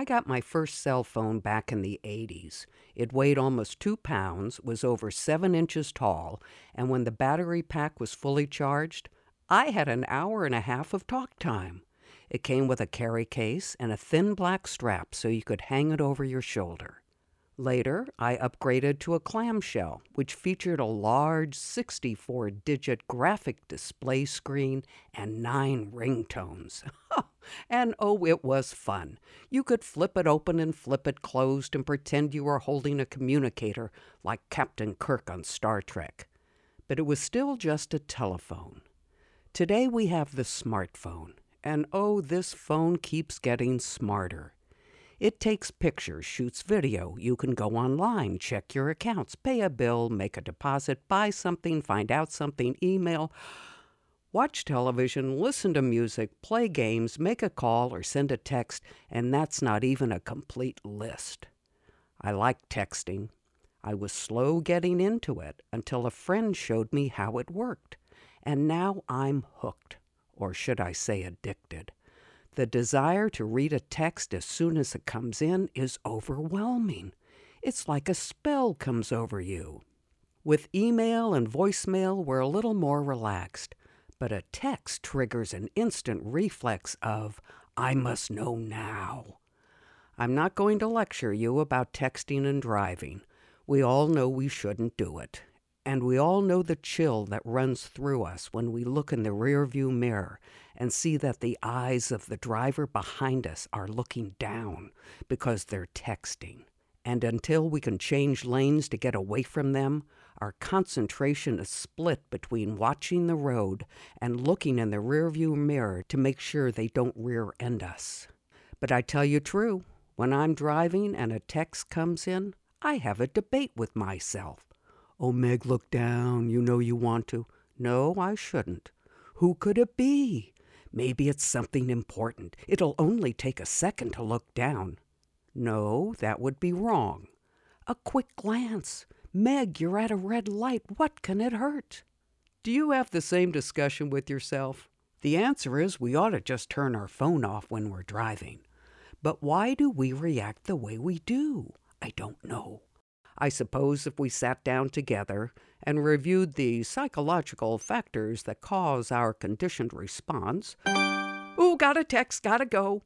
I got my first cell phone back in the 80s. It weighed almost two pounds, was over seven inches tall, and when the battery pack was fully charged, I had an hour and a half of talk time. It came with a carry case and a thin black strap so you could hang it over your shoulder. Later, I upgraded to a clamshell, which featured a large 64 digit graphic display screen and nine ringtones. and oh, it was fun. You could flip it open and flip it closed and pretend you were holding a communicator like Captain Kirk on Star Trek. But it was still just a telephone. Today we have the smartphone, and oh, this phone keeps getting smarter. It takes pictures, shoots video. You can go online, check your accounts, pay a bill, make a deposit, buy something, find out something, email, watch television, listen to music, play games, make a call, or send a text, and that's not even a complete list. I like texting. I was slow getting into it until a friend showed me how it worked, and now I'm hooked, or should I say addicted. The desire to read a text as soon as it comes in is overwhelming. It's like a spell comes over you. With email and voicemail, we're a little more relaxed, but a text triggers an instant reflex of, I must know now. I'm not going to lecture you about texting and driving. We all know we shouldn't do it. And we all know the chill that runs through us when we look in the rearview mirror and see that the eyes of the driver behind us are looking down because they're texting. And until we can change lanes to get away from them, our concentration is split between watching the road and looking in the rearview mirror to make sure they don't rear end us. But I tell you true, when I'm driving and a text comes in, I have a debate with myself. Oh, Meg, look down. You know you want to. No, I shouldn't. Who could it be? Maybe it's something important. It'll only take a second to look down. No, that would be wrong. A quick glance. Meg, you're at a red light. What can it hurt? Do you have the same discussion with yourself? The answer is we ought to just turn our phone off when we're driving. But why do we react the way we do? I don't know. I suppose if we sat down together and reviewed the psychological factors that cause our conditioned response, oh, got a text, gotta go,